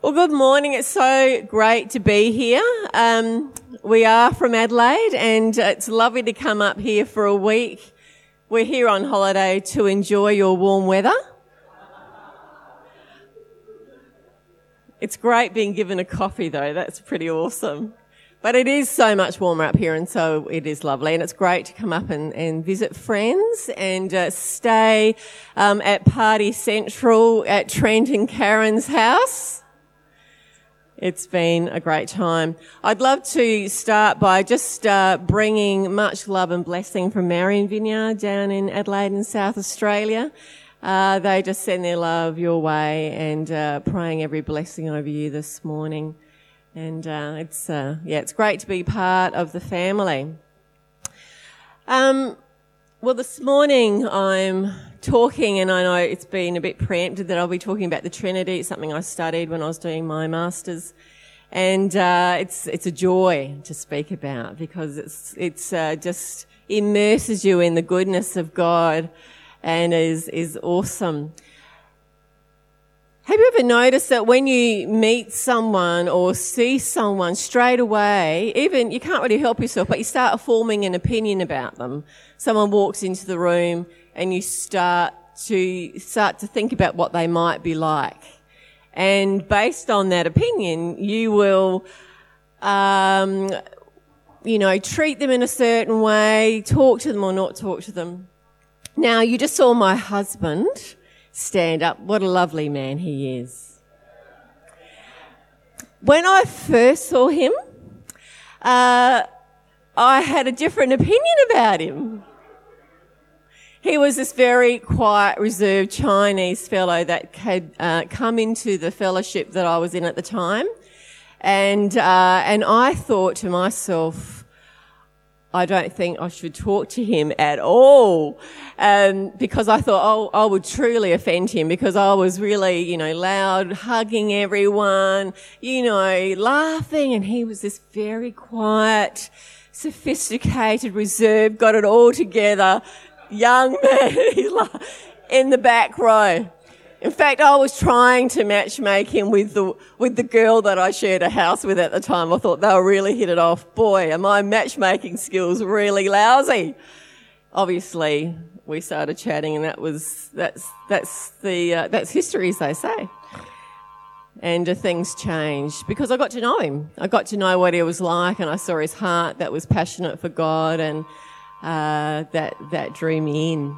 Well, good morning. It's so great to be here. Um, we are from Adelaide and it's lovely to come up here for a week. We're here on holiday to enjoy your warm weather. It's great being given a coffee though. That's pretty awesome. But it is so much warmer up here and so it is lovely and it's great to come up and, and visit friends and uh, stay um, at Party Central at Trent and Karen's house. It's been a great time. I'd love to start by just uh, bringing much love and blessing from Marion Vineyard down in Adelaide in South Australia. Uh, they just send their love your way and uh, praying every blessing over you this morning. And uh, it's uh, yeah, it's great to be part of the family. Um, well, this morning I'm talking, and I know it's been a bit preempted that I'll be talking about the Trinity. It's something I studied when I was doing my masters, and uh, it's it's a joy to speak about because it's it's uh, just immerses you in the goodness of God, and is is awesome. Have you ever noticed that when you meet someone or see someone straight away, even you can't really help yourself, but you start forming an opinion about them? Someone walks into the room and you start to start to think about what they might be like. And based on that opinion, you will, um, you know, treat them in a certain way, talk to them or not talk to them. Now, you just saw my husband stand up. What a lovely man he is. When I first saw him, uh, I had a different opinion about him. He was this very quiet, reserved Chinese fellow that had uh, come into the fellowship that I was in at the time, and uh, and I thought to myself, I don't think I should talk to him at all, um, because I thought oh, I would truly offend him because I was really, you know, loud, hugging everyone, you know, laughing, and he was this very quiet, sophisticated, reserved, got it all together, young man in the back row. In fact, I was trying to matchmake him with the, with the girl that I shared a house with at the time. I thought they'll really hit it off. Boy, are my matchmaking skills really lousy. Obviously, we started chatting and that was, that's, that's the, uh, that's history, as they say. And uh, things changed because I got to know him. I got to know what he was like and I saw his heart that was passionate for God and, uh, that that drew me in,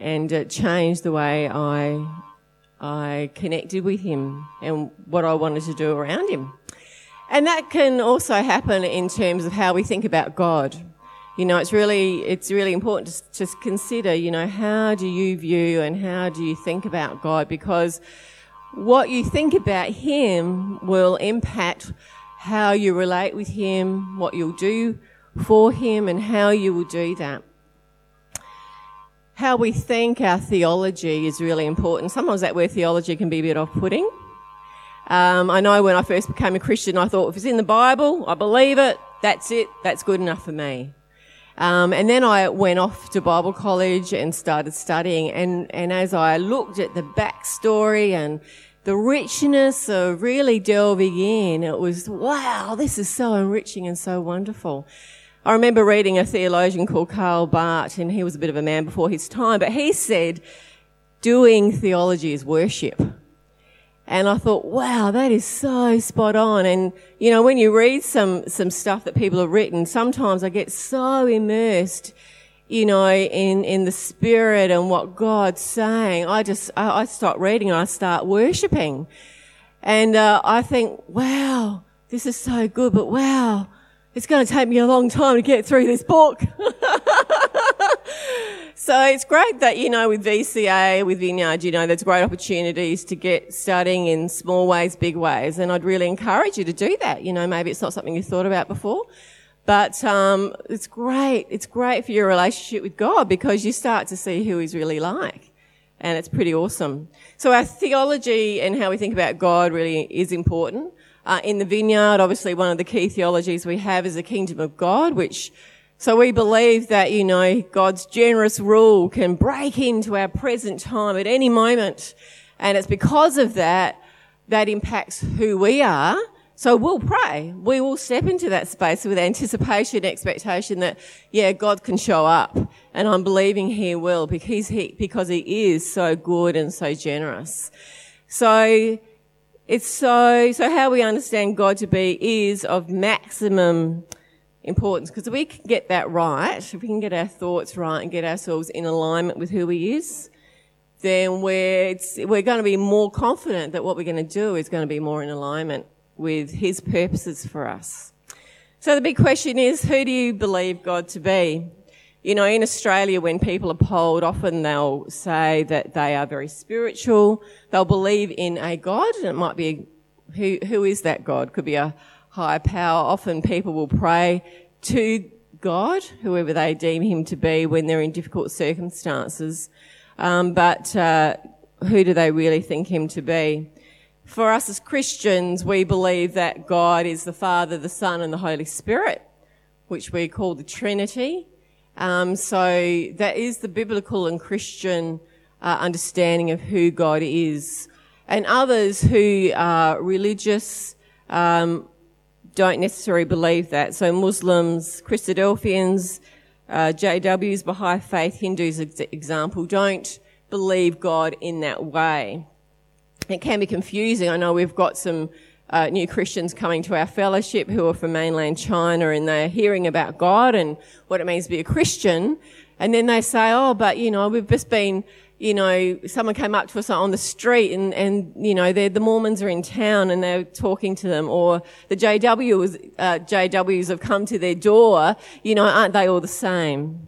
and it changed the way I I connected with him and what I wanted to do around him. And that can also happen in terms of how we think about God. You know, it's really it's really important to just consider. You know, how do you view and how do you think about God? Because what you think about Him will impact how you relate with Him, what you'll do for Him and how you will do that. How we think our theology is really important. Sometimes that word theology can be a bit off putting. Um, I know when I first became a Christian, I thought if it's in the Bible, I believe it, that's it, that's good enough for me. Um, and then I went off to Bible college and started studying. And, and as I looked at the backstory and the richness of really delving in, it was, wow, this is so enriching and so wonderful. I remember reading a theologian called Karl Barth, and he was a bit of a man before his time, but he said, doing theology is worship. And I thought, wow, that is so spot on. And, you know, when you read some, some stuff that people have written, sometimes I get so immersed, you know, in, in the spirit and what God's saying. I just, I, I stop reading and I start worshipping. And, uh, I think, wow, this is so good, but wow, it's going to take me a long time to get through this book. so it's great that, you know, with VCA, with Vineyard, you know, there's great opportunities to get studying in small ways, big ways. And I'd really encourage you to do that. You know, maybe it's not something you thought about before. But um, it's great. It's great for your relationship with God because you start to see who He's really like. And it's pretty awesome. So our theology and how we think about God really is important. Uh, in the vineyard, obviously one of the key theologies we have is the kingdom of God, which, so we believe that, you know, God's generous rule can break into our present time at any moment. And it's because of that, that impacts who we are. So we'll pray. We will step into that space with anticipation, expectation that, yeah, God can show up. And I'm believing He will because He, because He is so good and so generous. So it's so, so how we understand God to be is of maximum importance because if we can get that right, if we can get our thoughts right and get ourselves in alignment with who He is, then we're, we're going to be more confident that what we're going to do is going to be more in alignment with His purposes for us. So the big question is, who do you believe God to be? You know, in Australia, when people are polled, often they'll say that they are very spiritual. They'll believe in a God, and it might be who, who is that God? Could be a higher power. Often people will pray to God, whoever they deem him to be, when they're in difficult circumstances. Um, but uh, who do they really think him to be? For us as Christians, we believe that God is the Father, the Son, and the Holy Spirit, which we call the Trinity. Um, so that is the biblical and Christian uh, understanding of who God is. And others who are religious um, don't necessarily believe that. So Muslims, Christadelphians, uh, JWs, Baha'i faith, Hindus, example, don't believe God in that way. It can be confusing. I know we've got some uh, new Christians coming to our fellowship who are from mainland China and they're hearing about God and what it means to be a Christian. And then they say, oh, but you know, we've just been you know, someone came up to us on the street and, and you know, the Mormons are in town and they're talking to them, or the JWs, uh, JWs have come to their door, you know, aren't they all the same?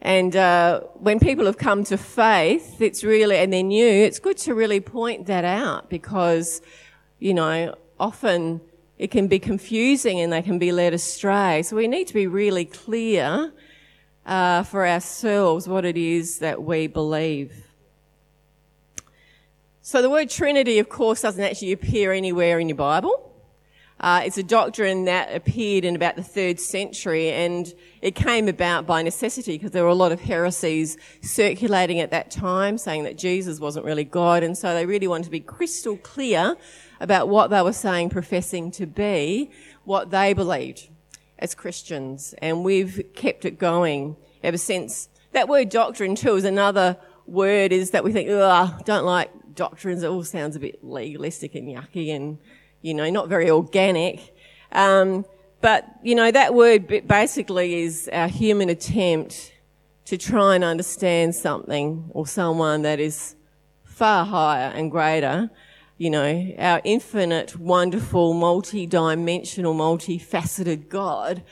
And uh, when people have come to faith, it's really, and they're new, it's good to really point that out because, you know, often it can be confusing and they can be led astray. So we need to be really clear uh, for ourselves what it is that we believe. So the word Trinity, of course, doesn't actually appear anywhere in your Bible. Uh, it's a doctrine that appeared in about the third century and it came about by necessity because there were a lot of heresies circulating at that time saying that Jesus wasn't really God and so they really wanted to be crystal clear about what they were saying professing to be what they believed as Christians, and we've kept it going ever since. That word doctrine too is another word is that we think, ugh, don't like doctrines. It all sounds a bit legalistic and yucky and, you know, not very organic. Um, but, you know, that word basically is our human attempt to try and understand something or someone that is far higher and greater you know, our infinite, wonderful, multi-dimensional, multifaceted God,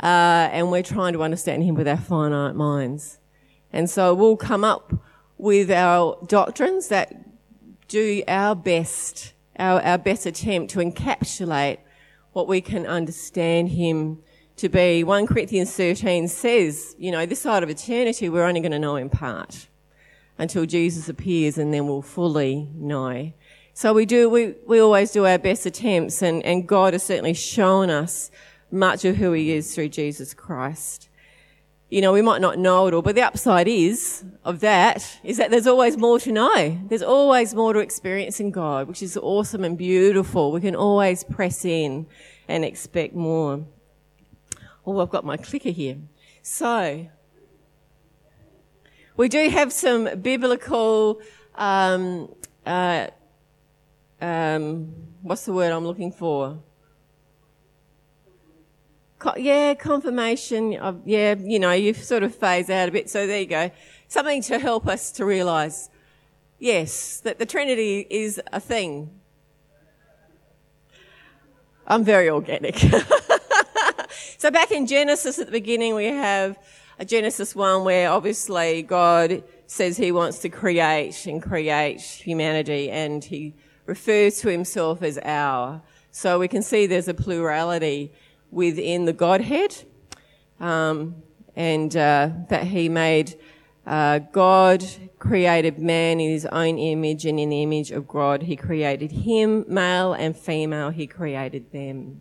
uh, and we're trying to understand Him with our finite minds. And so we'll come up with our doctrines that do our best, our, our best attempt to encapsulate what we can understand Him to be. 1 Corinthians 13 says, you know, this side of eternity, we're only going to know in part until Jesus appears and then we'll fully know. So we do, we, we always do our best attempts and, and God has certainly shown us much of who he is through Jesus Christ. You know, we might not know it all, but the upside is of that is that there's always more to know. There's always more to experience in God, which is awesome and beautiful. We can always press in and expect more. Oh, I've got my clicker here. So, we do have some biblical um, uh, um, what's the word I'm looking for? Co- yeah, confirmation of, yeah, you know, you sort of phase out a bit. So there you go. Something to help us to realize, yes, that the Trinity is a thing. I'm very organic. so back in Genesis at the beginning, we have a Genesis 1 where obviously God says he wants to create and create humanity and he refers to himself as our. So we can see there's a plurality within the Godhead, um, and uh, that he made uh, God created man in his own image, and in the image of God, he created him, male and female, he created them.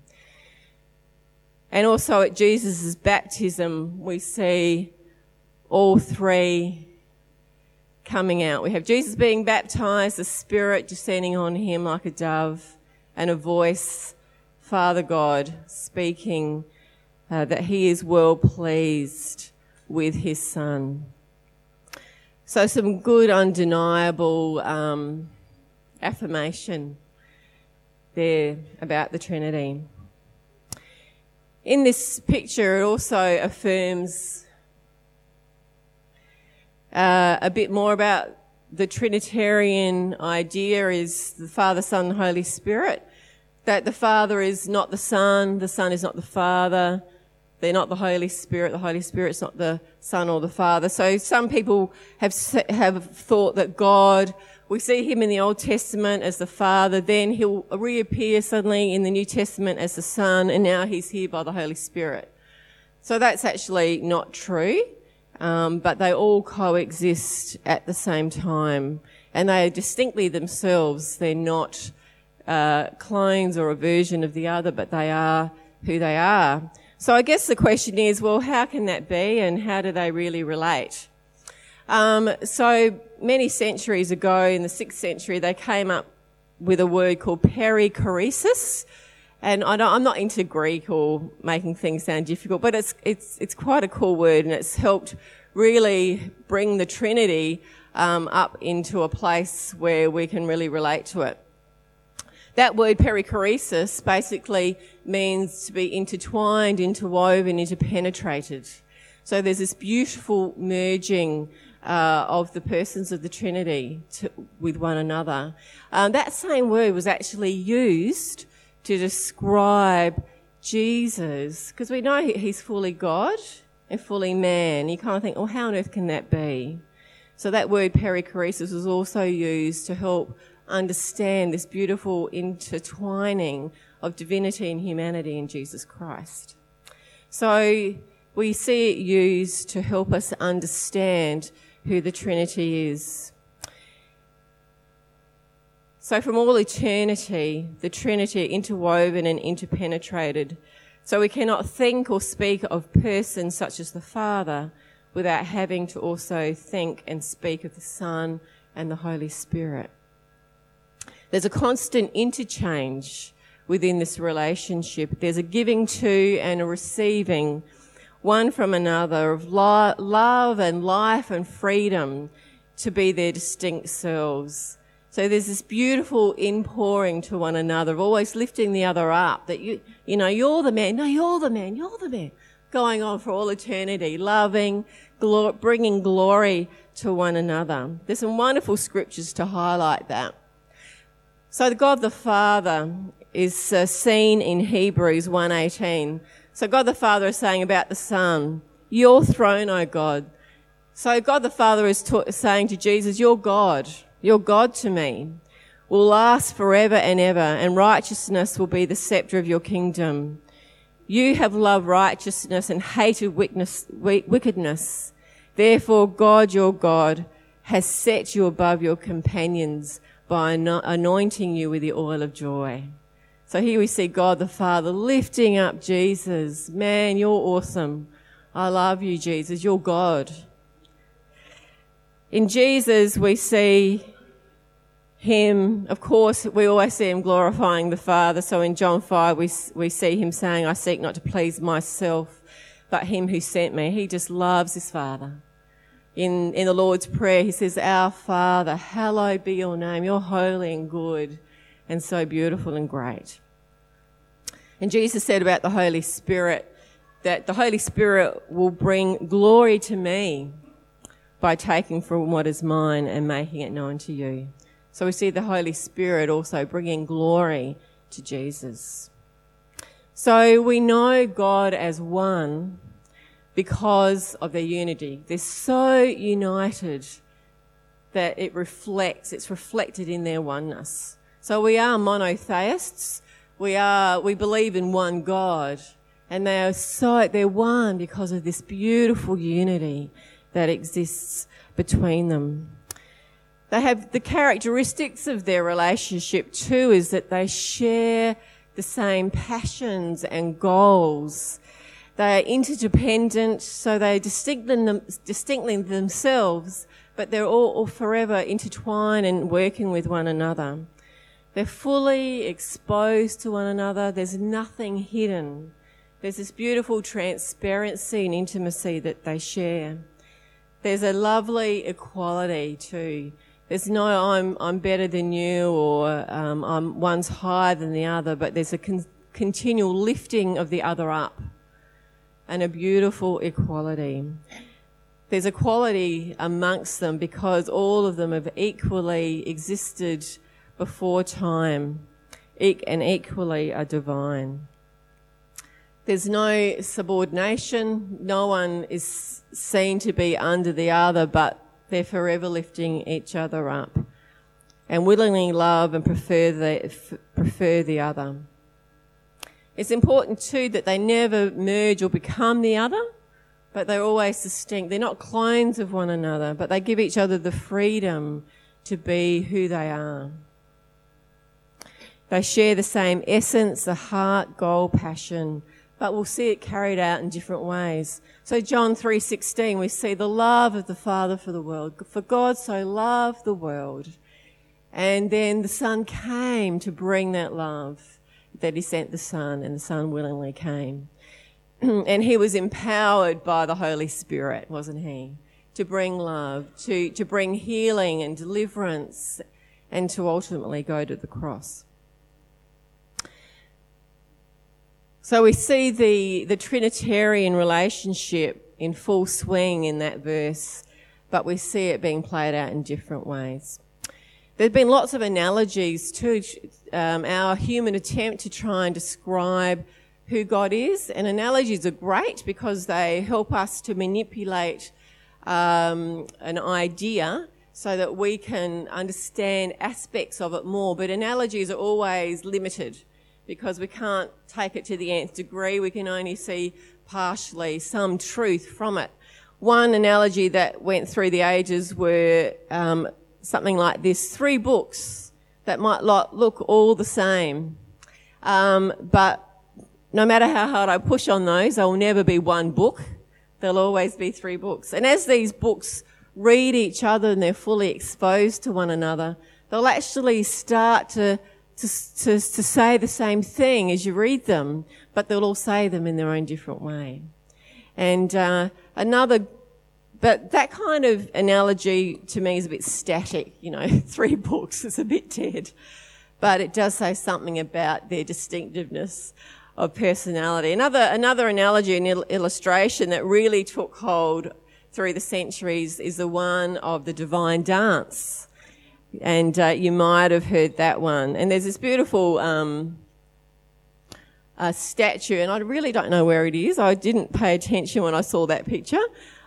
And also at Jesus' baptism, we see all three coming out. We have Jesus being baptized, the Spirit descending on him like a dove, and a voice, Father God, speaking uh, that he is well pleased with his Son. So, some good, undeniable um, affirmation there about the Trinity. In this picture, it also affirms uh, a bit more about the Trinitarian idea is the Father, Son, Holy Spirit. That the Father is not the Son, the Son is not the Father, they're not the Holy Spirit, the Holy Spirit's not the Son or the Father. So some people have, have thought that God, we see him in the Old Testament as the Father, then he'll reappear suddenly in the New Testament as the Son, and now he's here by the Holy Spirit. So that's actually not true um, but they all coexist at the same time, and they are distinctly themselves. They're not uh, clones or a version of the other, but they are who they are. So I guess the question is, well, how can that be, and how do they really relate? Um, so many centuries ago, in the sixth century, they came up with a word called perichoresis, and I am not into Greek or making things sound difficult, but it's, it's, it's quite a cool word and it's helped really bring the Trinity um, up into a place where we can really relate to it. That word perichoresis basically means to be intertwined, interwoven, interpenetrated. So there's this beautiful merging uh, of the persons of the Trinity to, with one another. Um, that same word was actually used to describe Jesus, because we know he's fully God and fully man. You kind of think, well, how on earth can that be? So that word perichoresis was also used to help understand this beautiful intertwining of divinity and humanity in Jesus Christ. So we see it used to help us understand who the Trinity is. So from all eternity, the Trinity interwoven and interpenetrated. So we cannot think or speak of persons such as the Father without having to also think and speak of the Son and the Holy Spirit. There's a constant interchange within this relationship. There's a giving to and a receiving one from another of lo- love and life and freedom to be their distinct selves. So there's this beautiful inpouring to one another, of always lifting the other up. That you, you know, you're the man. No, you're the man. You're the man. Going on for all eternity, loving, bringing glory to one another. There's some wonderful scriptures to highlight that. So the God the Father is uh, seen in Hebrews 1:18. So God the Father is saying about the Son, "Your throne, O God." So God the Father is ta- saying to Jesus, "You're God." Your God to me, will last forever and ever, and righteousness will be the scepter of your kingdom. You have loved righteousness and hated wickedness. Therefore, God, your God, has set you above your companions by anointing you with the oil of joy. So here we see God the Father lifting up Jesus. Man, you're awesome. I love you, Jesus. You're God. In Jesus, we see him, of course, we always see him glorifying the Father. So in John 5, we, we see him saying, I seek not to please myself, but him who sent me. He just loves his Father. In, in the Lord's Prayer, he says, Our Father, hallowed be your name. You're holy and good and so beautiful and great. And Jesus said about the Holy Spirit that the Holy Spirit will bring glory to me by taking from what is mine and making it known to you. So we see the Holy Spirit also bringing glory to Jesus. So we know God as one because of their unity. They're so united that it reflects, it's reflected in their oneness. So we are monotheists. We are, we believe in one God and they are so, they're one because of this beautiful unity that exists between them. They have the characteristics of their relationship too is that they share the same passions and goals. They are interdependent, so they distinctly, distinctly themselves, but they're all, all forever intertwined and working with one another. They're fully exposed to one another. There's nothing hidden. There's this beautiful transparency and intimacy that they share. There's a lovely equality too. There's no I'm I'm better than you or um, I'm one's higher than the other, but there's a con- continual lifting of the other up, and a beautiful equality. There's equality amongst them because all of them have equally existed before time, and equally are divine. There's no subordination. No one is seen to be under the other, but they're forever lifting each other up and willingly love and prefer the, prefer the other. It's important too that they never merge or become the other, but they're always distinct. They're not clones of one another, but they give each other the freedom to be who they are. They share the same essence, the heart, goal, passion, but we'll see it carried out in different ways. So John 3:16 we see the love of the Father for the world. For God so loved the world. And then the Son came to bring that love that he sent the Son and the Son willingly came. and he was empowered by the Holy Spirit, wasn't he? To bring love, to, to bring healing and deliverance and to ultimately go to the cross. So we see the, the Trinitarian relationship in full swing in that verse, but we see it being played out in different ways. There's been lots of analogies to um, our human attempt to try and describe who God is, and analogies are great because they help us to manipulate um, an idea so that we can understand aspects of it more. But analogies are always limited because we can't take it to the nth degree. We can only see partially some truth from it. One analogy that went through the ages were um, something like this three books that might look all the same. Um, but no matter how hard I push on those, they will never be one book. There'll always be three books. And as these books read each other and they're fully exposed to one another, they'll actually start to to, to, to say the same thing as you read them, but they'll all say them in their own different way. And uh, another, but that kind of analogy to me is a bit static. You know, three books is a bit dead, but it does say something about their distinctiveness of personality. Another another analogy and il- illustration that really took hold through the centuries is the one of the divine dance and uh, you might have heard that one. And there's this beautiful um, uh, statue, and I really don't know where it is. I didn't pay attention when I saw that picture,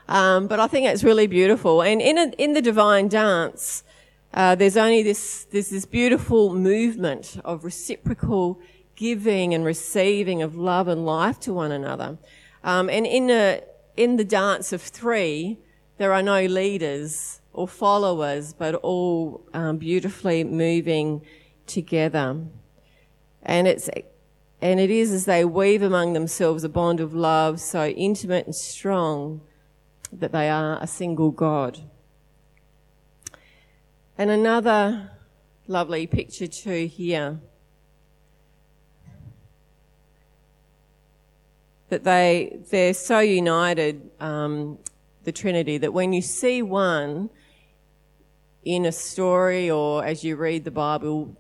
um, but I think it's really beautiful. And in a, in the divine dance, uh, there's only this there's this beautiful movement of reciprocal giving and receiving of love and life to one another. Um, and in the in the dance of three, there are no leaders or followers, but all um, beautifully moving together. And it's and it is as they weave among themselves a bond of love so intimate and strong that they are a single God. And another lovely picture too here. That they they're so united, um, the Trinity, that when you see one, in a story or as you read the Bible,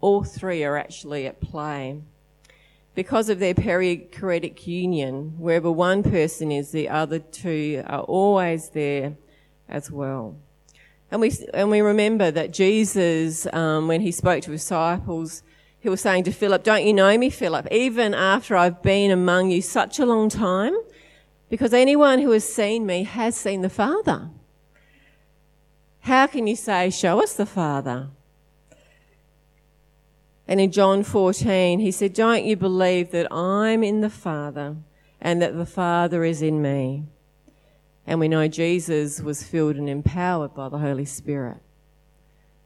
all three are actually at play. Because of their perichoretic union, wherever one person is, the other two are always there as well. And we, and we remember that Jesus, um, when he spoke to his disciples, he was saying to Philip, Don't you know me, Philip, even after I've been among you such a long time? Because anyone who has seen me has seen the Father. How can you say, Show us the Father? And in John 14, he said, Don't you believe that I'm in the Father and that the Father is in me? And we know Jesus was filled and empowered by the Holy Spirit.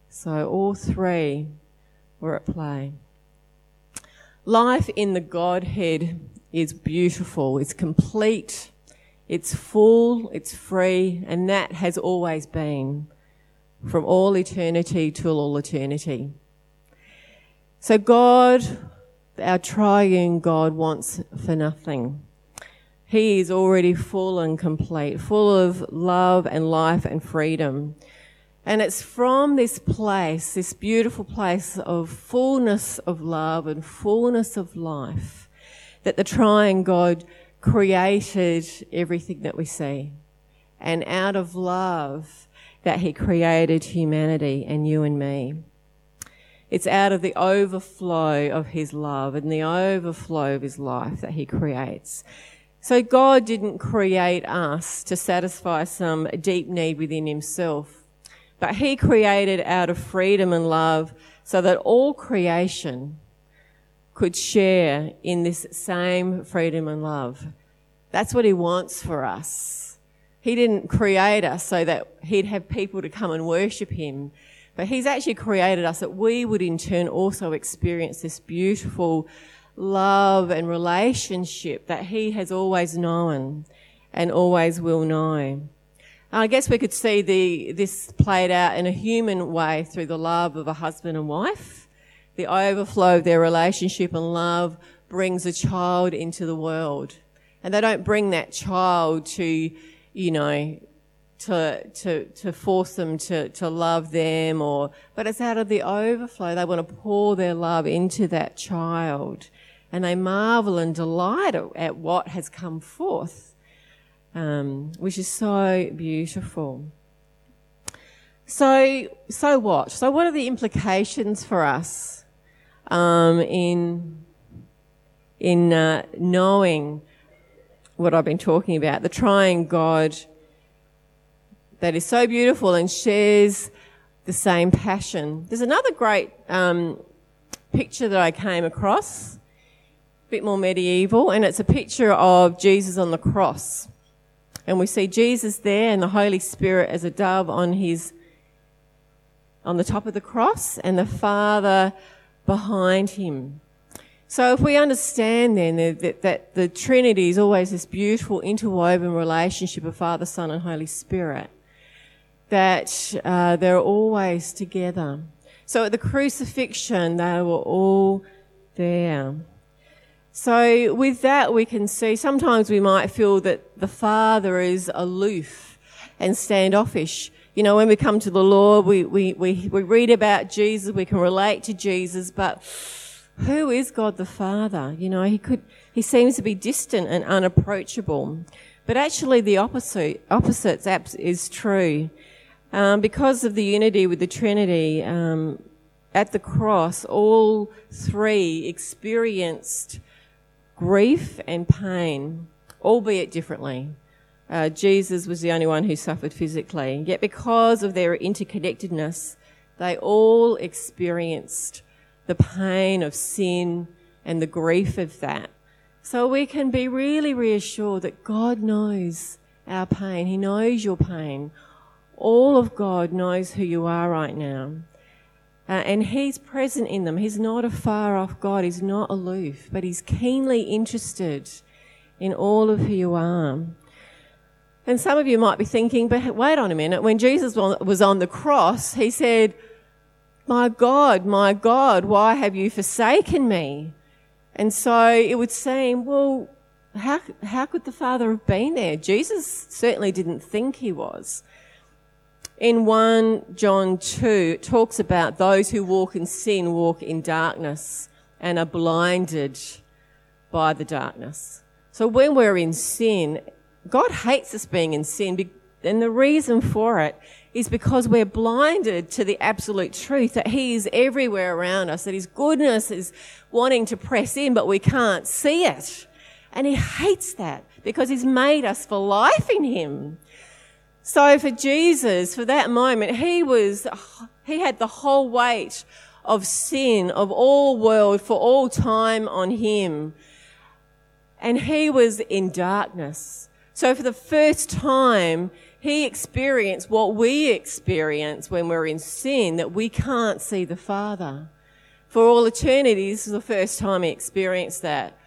So all three were at play. Life in the Godhead is beautiful, it's complete, It's full, it's free, and that has always been from all eternity to all eternity. So God, our triune God wants for nothing. He is already full and complete, full of love and life and freedom. And it's from this place, this beautiful place of fullness of love and fullness of life, that the triune God created everything that we see. And out of love, that He created humanity and you and me. It's out of the overflow of His love and the overflow of His life that He creates. So God didn't create us to satisfy some deep need within Himself. But he created out of freedom and love so that all creation could share in this same freedom and love. That's what he wants for us. He didn't create us so that he'd have people to come and worship him, but he's actually created us that we would in turn also experience this beautiful love and relationship that he has always known and always will know. I guess we could see the, this played out in a human way through the love of a husband and wife. The overflow of their relationship and love brings a child into the world. And they don't bring that child to, you know, to, to, to force them to, to love them or, but it's out of the overflow. They want to pour their love into that child and they marvel and delight at what has come forth um, which is so beautiful. So, so what? So, what are the implications for us um, in in uh, knowing what I've been talking about? The triune God that is so beautiful and shares the same passion. There's another great um, picture that I came across, a bit more medieval, and it's a picture of Jesus on the cross. And we see Jesus there and the Holy Spirit as a dove on his, on the top of the cross and the Father behind him. So if we understand then that, that the Trinity is always this beautiful interwoven relationship of Father, Son and Holy Spirit, that uh, they're always together. So at the crucifixion, they were all there. So with that, we can see sometimes we might feel that the Father is aloof and standoffish. You know, when we come to the Lord, we, we, we, we read about Jesus, we can relate to Jesus, but who is God the Father? You know, he could, he seems to be distant and unapproachable. But actually the opposite, opposite is true. Um, because of the unity with the Trinity, um, at the cross, all three experienced grief and pain, albeit differently. Uh, Jesus was the only one who suffered physically. Yet, because of their interconnectedness, they all experienced the pain of sin and the grief of that. So we can be really reassured that God knows our pain. He knows your pain. All of God knows who you are right now. Uh, and he's present in them. He's not a far off God. He's not aloof, but he's keenly interested in all of who you are. And some of you might be thinking, but wait on a minute. When Jesus was on the cross, he said, My God, my God, why have you forsaken me? And so it would seem, well, how, how could the Father have been there? Jesus certainly didn't think he was. In 1 John 2, it talks about those who walk in sin walk in darkness and are blinded by the darkness. So when we're in sin, God hates us being in sin, and the reason for it is because we're blinded to the absolute truth that He is everywhere around us, that His goodness is wanting to press in, but we can't see it. And He hates that because He's made us for life in Him. So for Jesus, for that moment, he was, he had the whole weight of sin of all world for all time on him. And he was in darkness. So for the first time, he experienced what we experience when we're in sin, that we can't see the Father. For all eternity, this is the first time he experienced that.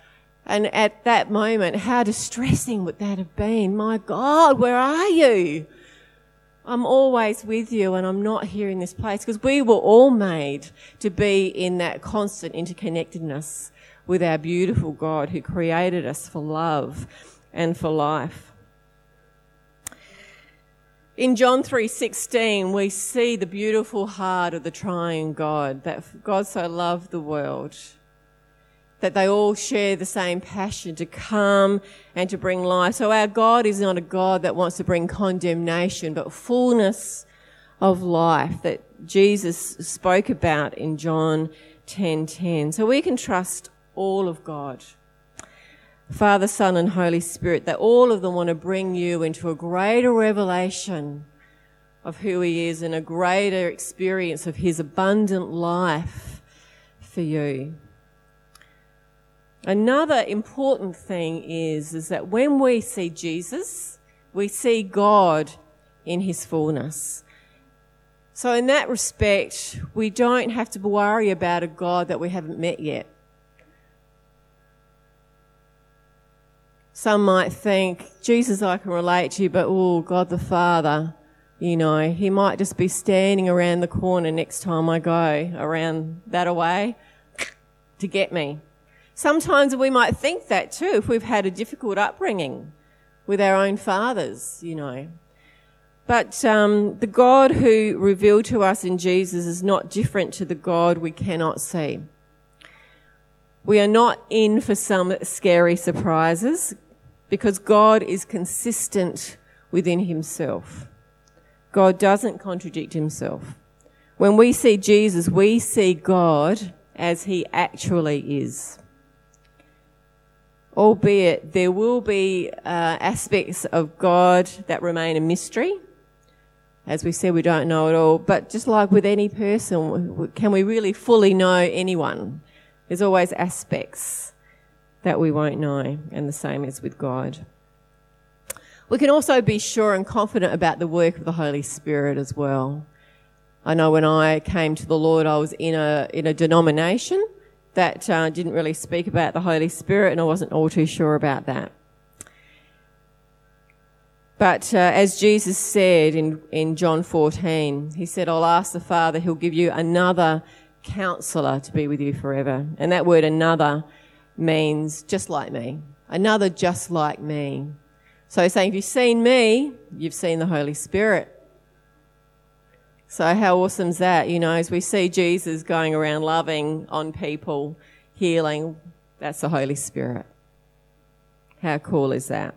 And at that moment, how distressing would that have been? My God, where are you? I'm always with you and I'm not here in this place because we were all made to be in that constant interconnectedness with our beautiful God who created us for love and for life. In John 3:16 we see the beautiful heart of the triune God that God so loved the world that they all share the same passion to come and to bring life. So our God is not a God that wants to bring condemnation, but fullness of life that Jesus spoke about in John 10:10. So we can trust all of God. Father, Son, and Holy Spirit, that all of them want to bring you into a greater revelation of who He is and a greater experience of His abundant life for you. Another important thing is, is that when we see Jesus, we see God in his fullness. So in that respect, we don't have to worry about a God that we haven't met yet. Some might think, Jesus, I can relate to you, but oh, God the Father, you know, he might just be standing around the corner next time I go around that away to get me. Sometimes we might think that too if we've had a difficult upbringing with our own fathers, you know. But um, the God who revealed to us in Jesus is not different to the God we cannot see. We are not in for some scary surprises because God is consistent within himself. God doesn't contradict himself. When we see Jesus, we see God as he actually is albeit there will be uh, aspects of God that remain a mystery. As we said, we don't know it all. But just like with any person, can we really fully know anyone? There's always aspects that we won't know, and the same is with God. We can also be sure and confident about the work of the Holy Spirit as well. I know when I came to the Lord, I was in a, in a denomination that uh, didn't really speak about the Holy Spirit, and I wasn't all too sure about that. But uh, as Jesus said in, in John 14, he said, I'll ask the Father, he'll give you another counselor to be with you forever. And that word another means just like me. Another just like me. So saying, if you've seen me, you've seen the Holy Spirit. So how awesome is that? You know, as we see Jesus going around loving on people, healing, that's the Holy Spirit. How cool is that?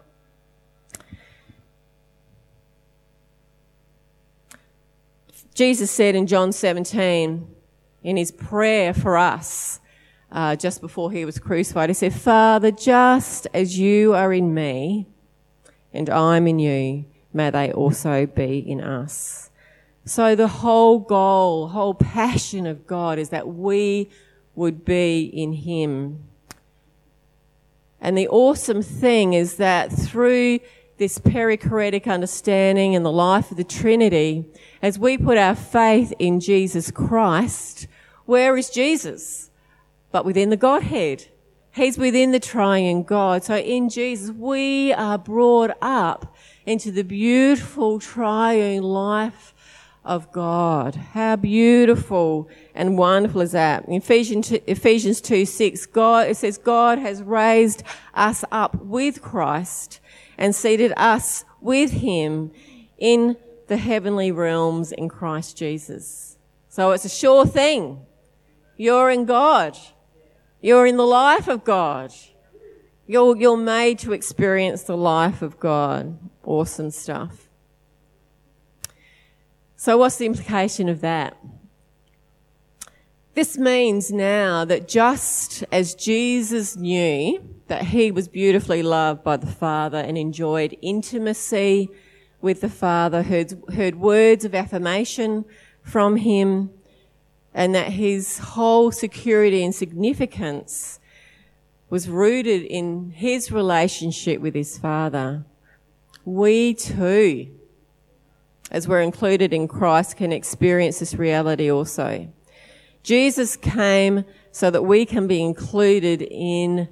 Jesus said in John 17, in his prayer for us, uh, just before he was crucified, he said, Father, just as you are in me and I'm in you, may they also be in us. So the whole goal, whole passion of God is that we would be in Him. And the awesome thing is that through this perichoretic understanding and the life of the Trinity, as we put our faith in Jesus Christ, where is Jesus? But within the Godhead. He's within the triune God. So in Jesus, we are brought up into the beautiful triune life of God. How beautiful and wonderful is that? In Ephesians 2, Ephesians 2 6, God, it says, God has raised us up with Christ and seated us with Him in the heavenly realms in Christ Jesus. So it's a sure thing. You're in God. You're in the life of God. You're, you're made to experience the life of God. Awesome stuff. So, what's the implication of that? This means now that just as Jesus knew that he was beautifully loved by the Father and enjoyed intimacy with the Father, heard, heard words of affirmation from him, and that his whole security and significance was rooted in his relationship with his Father, we too as we're included in Christ, can experience this reality also. Jesus came so that we can be included in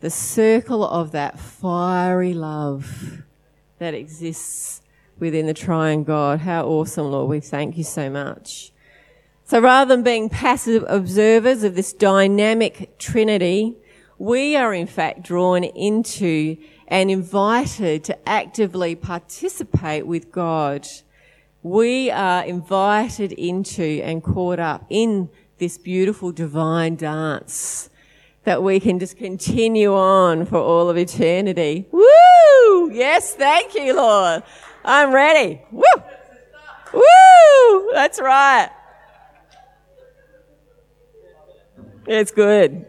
the circle of that fiery love that exists within the triune God. How awesome, Lord. We thank you so much. So rather than being passive observers of this dynamic Trinity, we are in fact drawn into and invited to actively participate with God. We are invited into and caught up in this beautiful divine dance that we can just continue on for all of eternity. Woo! Yes, thank you, Lord. I'm ready. Woo! Woo! That's right. It's good.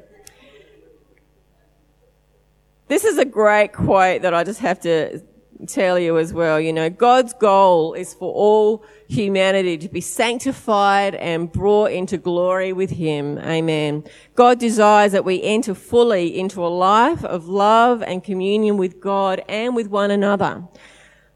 This is a great quote that I just have to tell you as well. You know, God's goal is for all humanity to be sanctified and brought into glory with Him. Amen. God desires that we enter fully into a life of love and communion with God and with one another.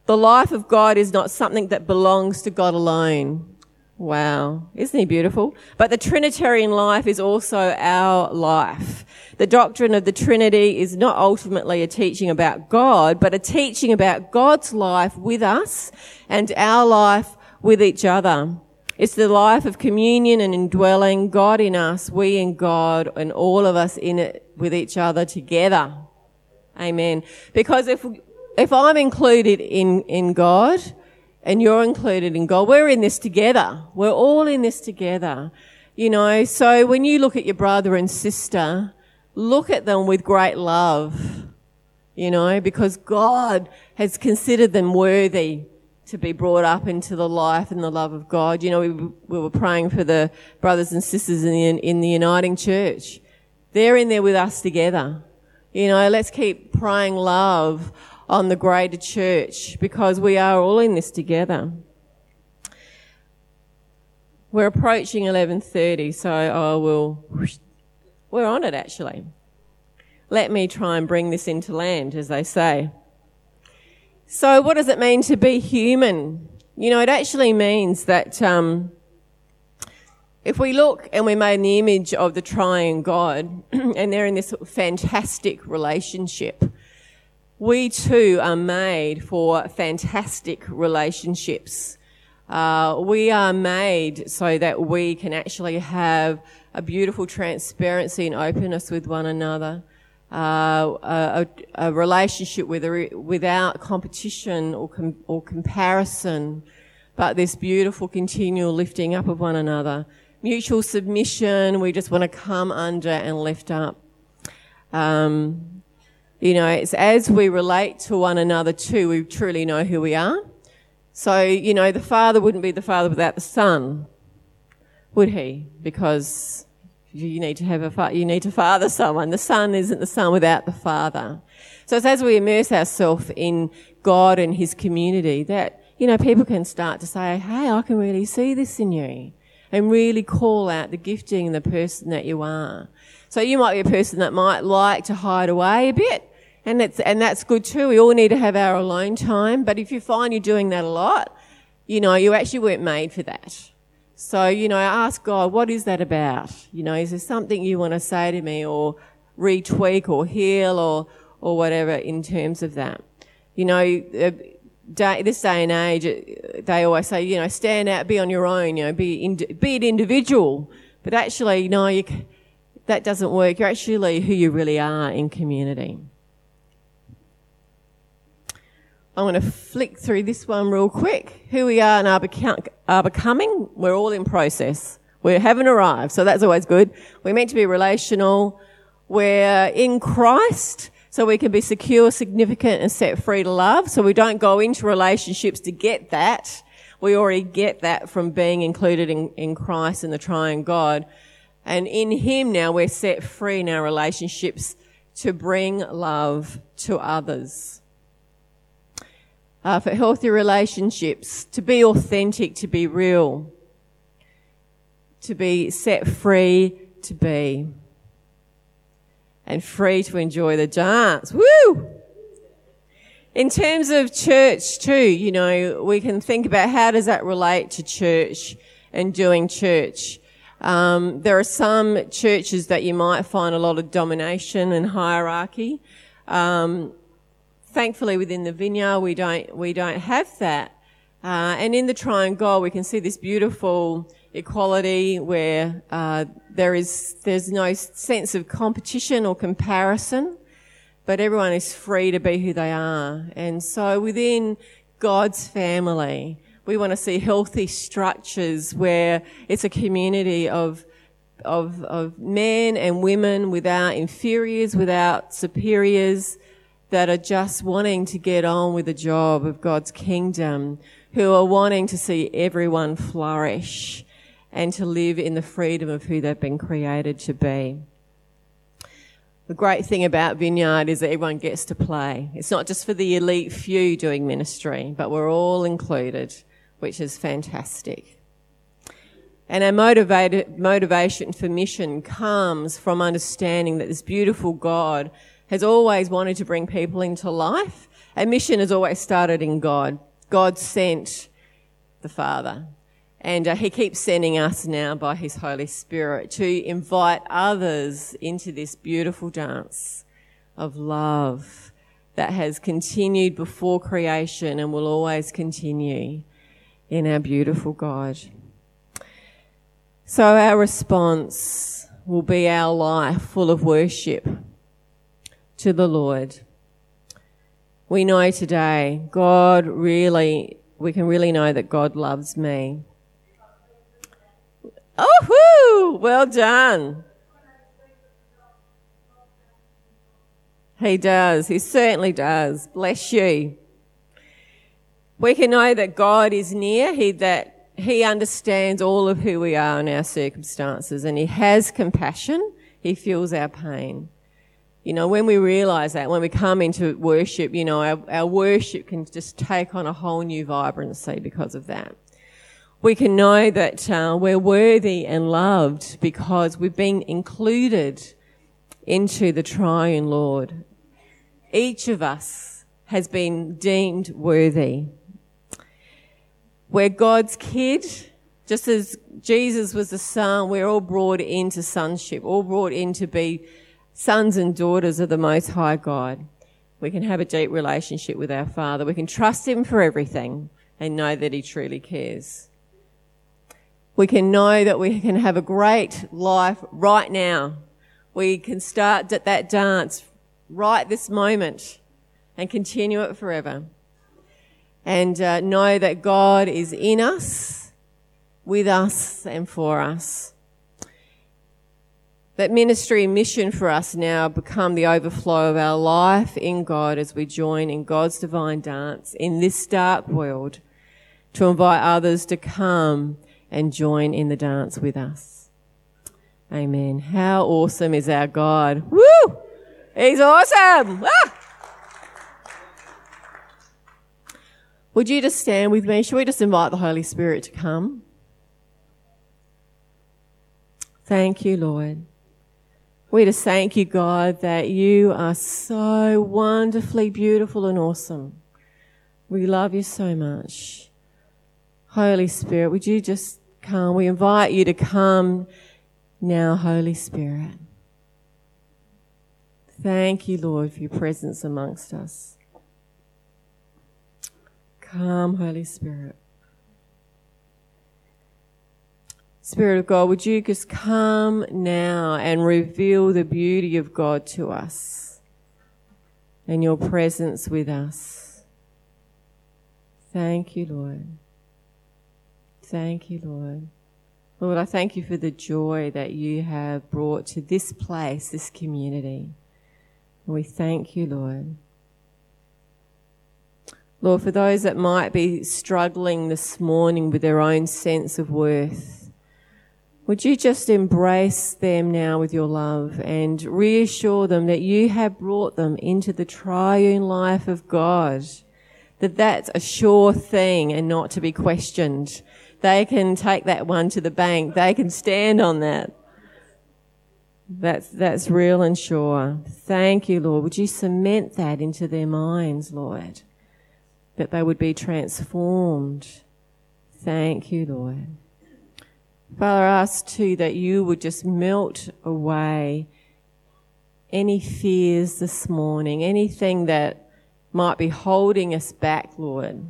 The life of God is not something that belongs to God alone. Wow. Isn't he beautiful? But the Trinitarian life is also our life. The doctrine of the Trinity is not ultimately a teaching about God, but a teaching about God's life with us and our life with each other. It's the life of communion and indwelling God in us, we in God, and all of us in it with each other together. Amen. Because if, if I'm included in, in God, and you're included in God. We're in this together. We're all in this together. You know, so when you look at your brother and sister, look at them with great love, you know, because God has considered them worthy to be brought up into the life and the love of God. You know, we, we were praying for the brothers and sisters in the, in the uniting church. They're in there with us together. You know, let's keep praying love on the greater church because we are all in this together. We're approaching 11:30, so I will we're on it actually. Let me try and bring this into land as they say. So what does it mean to be human? You know, it actually means that um, if we look and we're made in the image of the triune God, and they're in this fantastic relationship, we too are made for fantastic relationships. Uh, we are made so that we can actually have a beautiful transparency and openness with one another. Uh, a, a, relationship with, without competition or, com, or comparison, but this beautiful continual lifting up of one another. Mutual submission, we just want to come under and lift up. Um, you know, it's as we relate to one another too, we truly know who we are. So, you know, the father wouldn't be the father without the son, would he? Because you need to have a fa- you need to father someone. The son isn't the son without the father. So it's as we immerse ourselves in God and His community that you know people can start to say, "Hey, I can really see this in you," and really call out the gifting and the person that you are. So you might be a person that might like to hide away a bit, and it's, and that's good too. We all need to have our alone time. But if you find you're doing that a lot, you know, you actually weren't made for that. So, you know, ask God, what is that about? You know, is there something you want to say to me or retweak or heal or, or whatever in terms of that? You know, uh, day, this day and age, uh, they always say, you know, stand out, be on your own, you know, be, in, be an individual. But actually, no, you, that doesn't work. You're actually who you really are in community. I'm going to flick through this one real quick. Who we are and are, beca- are becoming, we're all in process. We haven't arrived, so that's always good. We're meant to be relational. We're in Christ, so we can be secure, significant, and set free to love. So we don't go into relationships to get that. We already get that from being included in, in Christ and the triune God. And in Him now we're set free in our relationships to bring love to others uh, for healthy relationships, to be authentic, to be real, to be set free to be, and free to enjoy the dance. Woo! In terms of church too, you know, we can think about how does that relate to church and doing church. Um, there are some churches that you might find a lot of domination and hierarchy. Um, thankfully, within the vineyard, we don't we don't have that. Uh, and in the triangle, we can see this beautiful equality where uh, there is there's no sense of competition or comparison, but everyone is free to be who they are. And so within God's family, we want to see healthy structures where it's a community of of, of men and women without inferiors, without superiors, that are just wanting to get on with the job of God's kingdom, who are wanting to see everyone flourish and to live in the freedom of who they've been created to be. The great thing about Vineyard is that everyone gets to play. It's not just for the elite few doing ministry, but we're all included which is fantastic. And our motivation for mission comes from understanding that this beautiful God has always wanted to bring people into life. And mission has always started in God. God sent the Father. And uh, He keeps sending us now by His Holy Spirit to invite others into this beautiful dance of love that has continued before creation and will always continue in our beautiful God. So our response will be our life full of worship to the Lord. We know today God really, we can really know that God loves me. Oh! Well done. He does. He certainly does. Bless you. We can know that God is near, he, that He understands all of who we are and our circumstances, and He has compassion. He feels our pain. You know, when we realize that, when we come into worship, you know, our, our worship can just take on a whole new vibrancy because of that. We can know that uh, we're worthy and loved because we've been included into the triune Lord. Each of us has been deemed worthy we're God's kid. Just as Jesus was the son, we're all brought into sonship, all brought in to be sons and daughters of the Most High God. We can have a deep relationship with our Father. We can trust Him for everything and know that He truly cares. We can know that we can have a great life right now. We can start that dance right this moment and continue it forever and uh, know that God is in us, with us, and for us. That ministry and mission for us now become the overflow of our life in God as we join in God's divine dance in this dark world to invite others to come and join in the dance with us. Amen. How awesome is our God? Woo! He's awesome! Ah! Would you just stand with me? Should we just invite the Holy Spirit to come? Thank you, Lord. We just thank you, God, that you are so wonderfully beautiful and awesome. We love you so much. Holy Spirit, would you just come? We invite you to come now, Holy Spirit. Thank you, Lord, for your presence amongst us. Come, Holy Spirit. Spirit of God, would you just come now and reveal the beauty of God to us and your presence with us? Thank you, Lord. Thank you, Lord. Lord, I thank you for the joy that you have brought to this place, this community. We thank you, Lord. Lord, for those that might be struggling this morning with their own sense of worth, would you just embrace them now with your love and reassure them that you have brought them into the triune life of God, that that's a sure thing and not to be questioned. They can take that one to the bank. They can stand on that. That's, that's real and sure. Thank you, Lord. Would you cement that into their minds, Lord? that they would be transformed. Thank you, Lord. Father, I ask too that you would just melt away any fears this morning, anything that might be holding us back, Lord,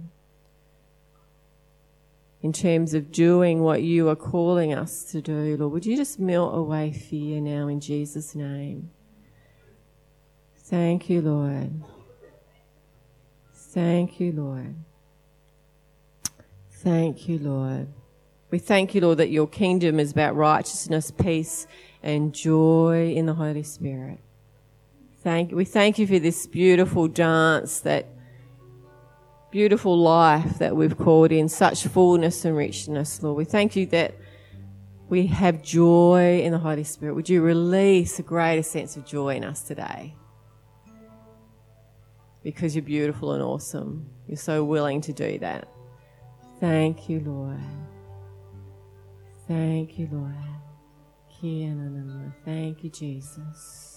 in terms of doing what you are calling us to do, Lord. Would you just melt away fear now in Jesus' name? Thank you, Lord. Thank you, Lord. Thank you, Lord. We thank you, Lord, that your kingdom is about righteousness, peace, and joy in the Holy Spirit. Thank we thank you for this beautiful dance, that beautiful life that we've called in, such fullness and richness, Lord. We thank you that we have joy in the Holy Spirit. Would you release a greater sense of joy in us today? because you're beautiful and awesome. You're so willing to do that. Thank you, Lord. Thank you, Lord. Thank you, Jesus.